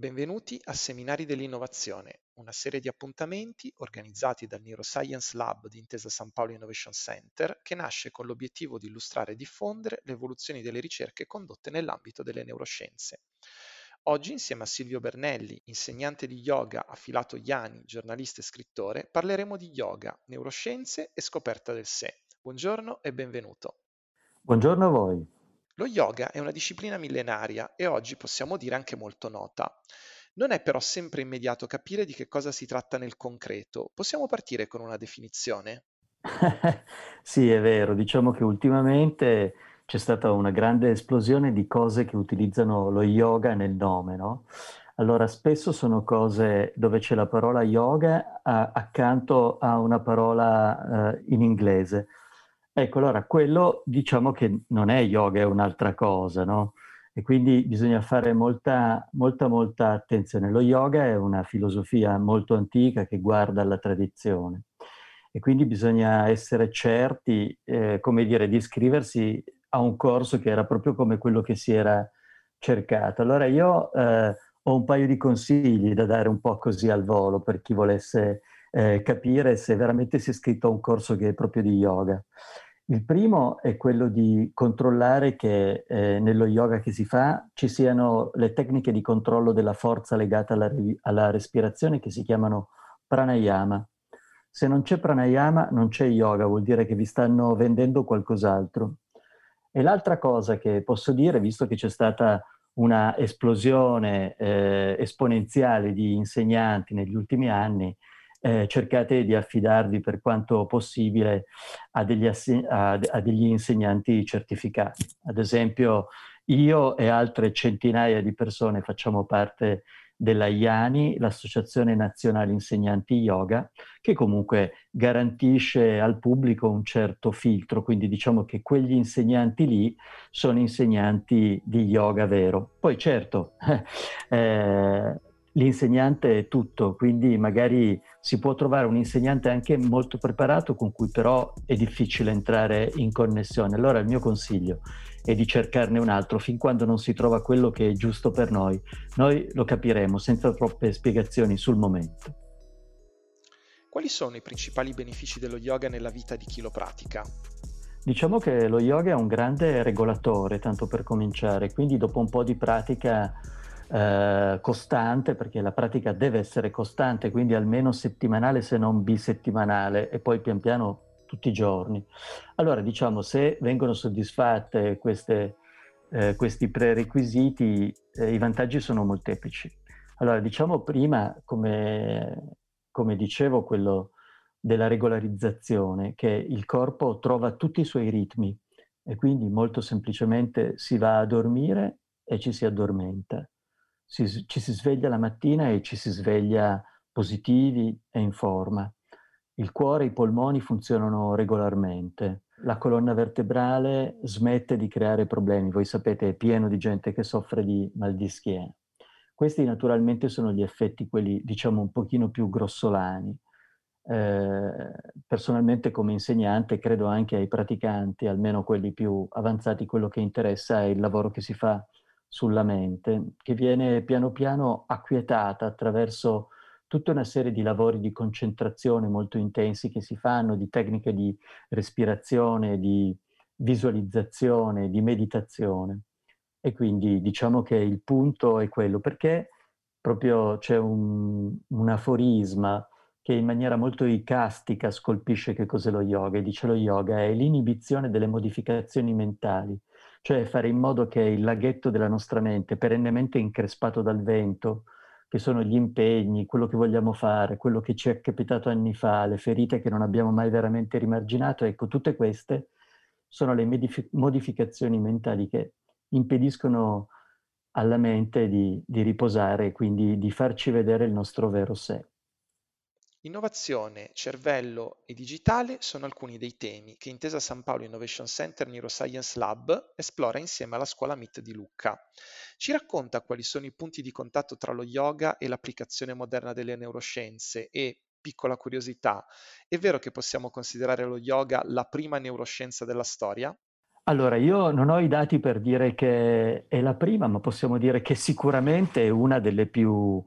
Benvenuti a Seminari dell'Innovazione, una serie di appuntamenti organizzati dal Neuroscience Lab di Intesa San Paolo Innovation Center che nasce con l'obiettivo di illustrare e diffondere le evoluzioni delle ricerche condotte nell'ambito delle neuroscienze. Oggi, insieme a Silvio Bernelli, insegnante di yoga a Filato Iani, giornalista e scrittore, parleremo di yoga, neuroscienze e scoperta del sé. Buongiorno e benvenuto. Buongiorno a voi. Lo yoga è una disciplina millenaria e oggi possiamo dire anche molto nota. Non è però sempre immediato capire di che cosa si tratta nel concreto. Possiamo partire con una definizione? sì, è vero. Diciamo che ultimamente c'è stata una grande esplosione di cose che utilizzano lo yoga nel nome, no? Allora, spesso sono cose dove c'è la parola yoga a, accanto a una parola uh, in inglese. Ecco, allora quello diciamo che non è yoga, è un'altra cosa, no? E quindi bisogna fare molta, molta, molta attenzione. Lo yoga è una filosofia molto antica che guarda alla tradizione e quindi bisogna essere certi, eh, come dire, di iscriversi a un corso che era proprio come quello che si era cercato. Allora io eh, ho un paio di consigli da dare un po' così al volo per chi volesse eh, capire se veramente si è iscritto a un corso che è proprio di yoga. Il primo è quello di controllare che eh, nello yoga che si fa ci siano le tecniche di controllo della forza legata alla, alla, respirazione che si chiamano pranayama. Se non c'è pranayama non c'è yoga, vuol dire che vi stanno vendendo qualcos'altro. E l'altra cosa che posso dire, visto che c'è stata una esplosione eh, esponenziale di insegnanti negli ultimi anni, eh, cercate di affidarvi per quanto possibile a degli, a, a degli insegnanti certificati. Ad esempio, io e altre centinaia di persone facciamo parte della IANI, l'Associazione Nazionale Insegnanti Yoga, che comunque garantisce al pubblico un certo filtro, quindi diciamo che quegli insegnanti lì sono insegnanti di yoga vero. Poi certo, eh, l'insegnante è tutto, quindi magari si può trovare un insegnante anche molto preparato con cui però è difficile entrare in connessione. Allora il mio consiglio è di cercarne un altro fin quando non si trova quello che è giusto per noi. Noi lo capiremo senza troppe spiegazioni sul momento. Quali sono i principali benefici dello yoga nella vita di chi lo pratica? Diciamo che lo yoga è un grande regolatore, tanto per cominciare, quindi dopo un po' di pratica eh, costante, perché la pratica deve essere costante, quindi almeno settimanale se non bisettimanale e poi pian piano tutti i giorni. Allora diciamo se vengono soddisfatte queste, eh, questi prerequisiti, eh, i vantaggi sono molteplici. Allora diciamo prima, come, come dicevo, quello della regolarizzazione, che il corpo trova tutti i suoi ritmi e quindi molto semplicemente si va a dormire e ci si addormenta si, ci si sveglia la mattina e ci si sveglia positivi e in forma. Il cuore e i polmoni funzionano regolarmente. La colonna vertebrale smette di creare problemi. Voi sapete, è pieno di gente che soffre di mal di schiena. Questi naturalmente sono gli effetti, quelli diciamo un pochino più grossolani. Eh, personalmente come insegnante credo anche ai praticanti, almeno quelli più avanzati, quello che interessa è il lavoro che si fa sulla mente, che viene piano piano acquietata attraverso tutta una serie di lavori di concentrazione molto intensi che si fanno, di tecniche di respirazione, di visualizzazione, di meditazione. E quindi diciamo che il punto è quello, perché proprio c'è un, un aforisma che in maniera molto icastica scolpisce che cos'è lo yoga, e dice lo yoga è l'inibizione delle modificazioni mentali cioè fare in modo che il laghetto della nostra mente, perennemente increspato dal vento, che sono gli impegni, quello che vogliamo fare, quello che ci è capitato anni fa, le ferite che non abbiamo mai veramente rimarginato, ecco, tutte queste sono le medif- modificazioni mentali che impediscono alla mente di, di riposare e quindi di farci vedere il nostro vero sé. Innovazione, cervello e digitale sono alcuni dei temi che Intesa San Paolo Innovation Center Neuroscience Lab esplora insieme alla scuola MIT di Lucca. Ci racconta quali sono i punti di contatto tra lo yoga e l'applicazione moderna delle neuroscienze e, piccola curiosità, è vero che possiamo considerare lo yoga la prima neuroscienza della storia? Allora, io non ho i dati per dire che è la prima, ma possiamo dire che sicuramente è una delle più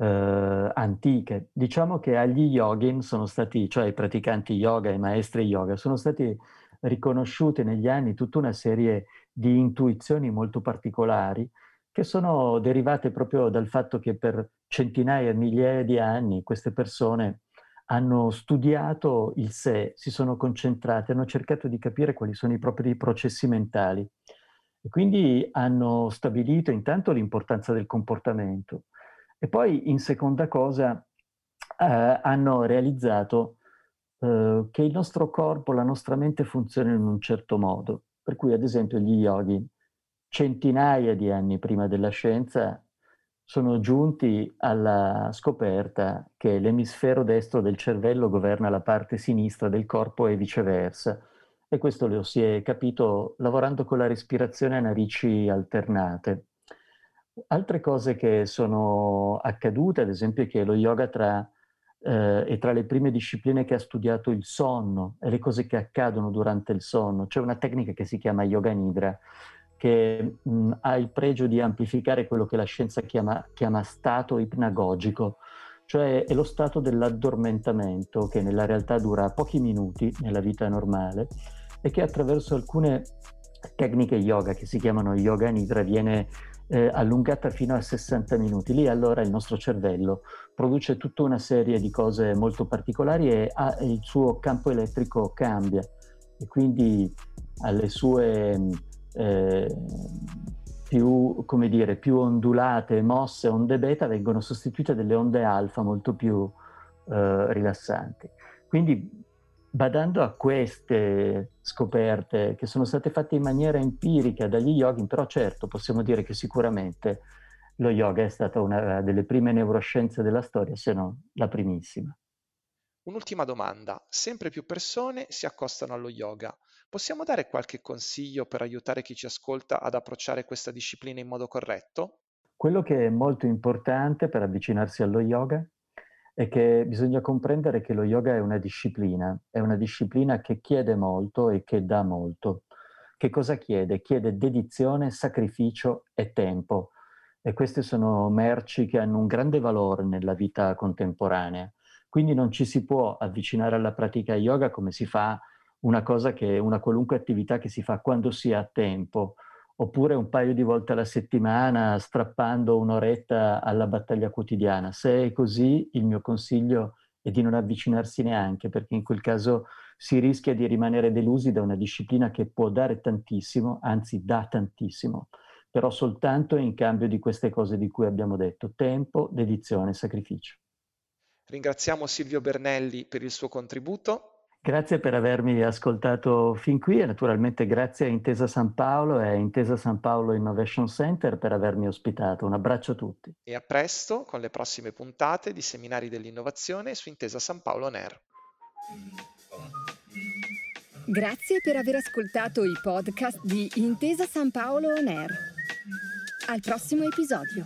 eh, antiche. Diciamo che agli yogin sono stati, cioè i praticanti yoga, i maestri yoga, sono stati riconosciute negli anni tutta una serie di intuizioni molto particolari che sono derivate proprio dal fatto che per centinaia, migliaia di anni queste persone hanno studiato il sé, si sono concentrate, hanno cercato di capire quali sono i propri processi mentali e quindi hanno stabilito intanto l'importanza del comportamento, e poi in seconda cosa eh, hanno realizzato eh, che il nostro corpo, la nostra mente funzionano in un certo modo. Per cui ad esempio gli yogi, centinaia di anni prima della scienza, sono giunti alla scoperta che l'emisfero destro del cervello governa la parte sinistra del corpo e viceversa. E questo lo si è capito lavorando con la respirazione a narici alternate. Altre cose che sono accadute, ad esempio, è che lo yoga tra, eh, è tra le prime discipline che ha studiato il sonno e le cose che accadono durante il sonno. C'è una tecnica che si chiama yoga nidra, che mh, ha il pregio di amplificare quello che la scienza chiama, chiama stato ipnagogico, cioè è lo stato dell'addormentamento che nella realtà dura pochi minuti nella vita normale e che attraverso alcune tecniche yoga che si chiamano yoga nidra viene eh, allungata fino a 60 minuti. Lì allora il nostro cervello produce tutta una serie di cose molto particolari e ha, il suo campo elettrico cambia e quindi alle sue eh, più, come dire, più ondulate, mosse, onde beta vengono sostituite delle onde alfa molto più eh, rilassanti. Quindi badando a queste scoperte che sono state fatte in maniera empirica dagli yogin, però certo possiamo dire che sicuramente lo yoga è stata una delle prime neuroscienze della storia, se non la primissima. Un'ultima domanda. Sempre più persone si accostano allo yoga. Possiamo dare qualche consiglio per aiutare chi ci ascolta ad approcciare questa disciplina in modo corretto? Quello che è molto importante per avvicinarsi allo yoga è che bisogna comprendere che lo yoga è una disciplina, è una disciplina che chiede molto e che dà molto. Che cosa chiede? Chiede dedizione, sacrificio e tempo. E queste sono merci che hanno un grande valore nella vita contemporanea. Quindi non ci si può avvicinare alla pratica yoga come si fa una cosa che una qualunque attività che si fa quando si ha tempo oppure un paio di volte alla settimana strappando un'oretta alla battaglia quotidiana. Se è così, il mio consiglio è di non avvicinarsi neanche, perché in quel caso si rischia di rimanere delusi da una disciplina che può dare tantissimo, anzi dà tantissimo, però soltanto in cambio di queste cose di cui abbiamo detto, tempo, dedizione, sacrificio. Ringraziamo Silvio Bernelli per il suo contributo Grazie per avermi ascoltato fin qui e naturalmente grazie a Intesa San Paolo e a Intesa San Paolo Innovation Center per avermi ospitato. Un abbraccio a tutti. E a presto con le prossime puntate di Seminari dell'Innovazione su Intesa San Paolo NER. Grazie per aver ascoltato i podcast di Intesa San Paolo On Air. Al prossimo episodio.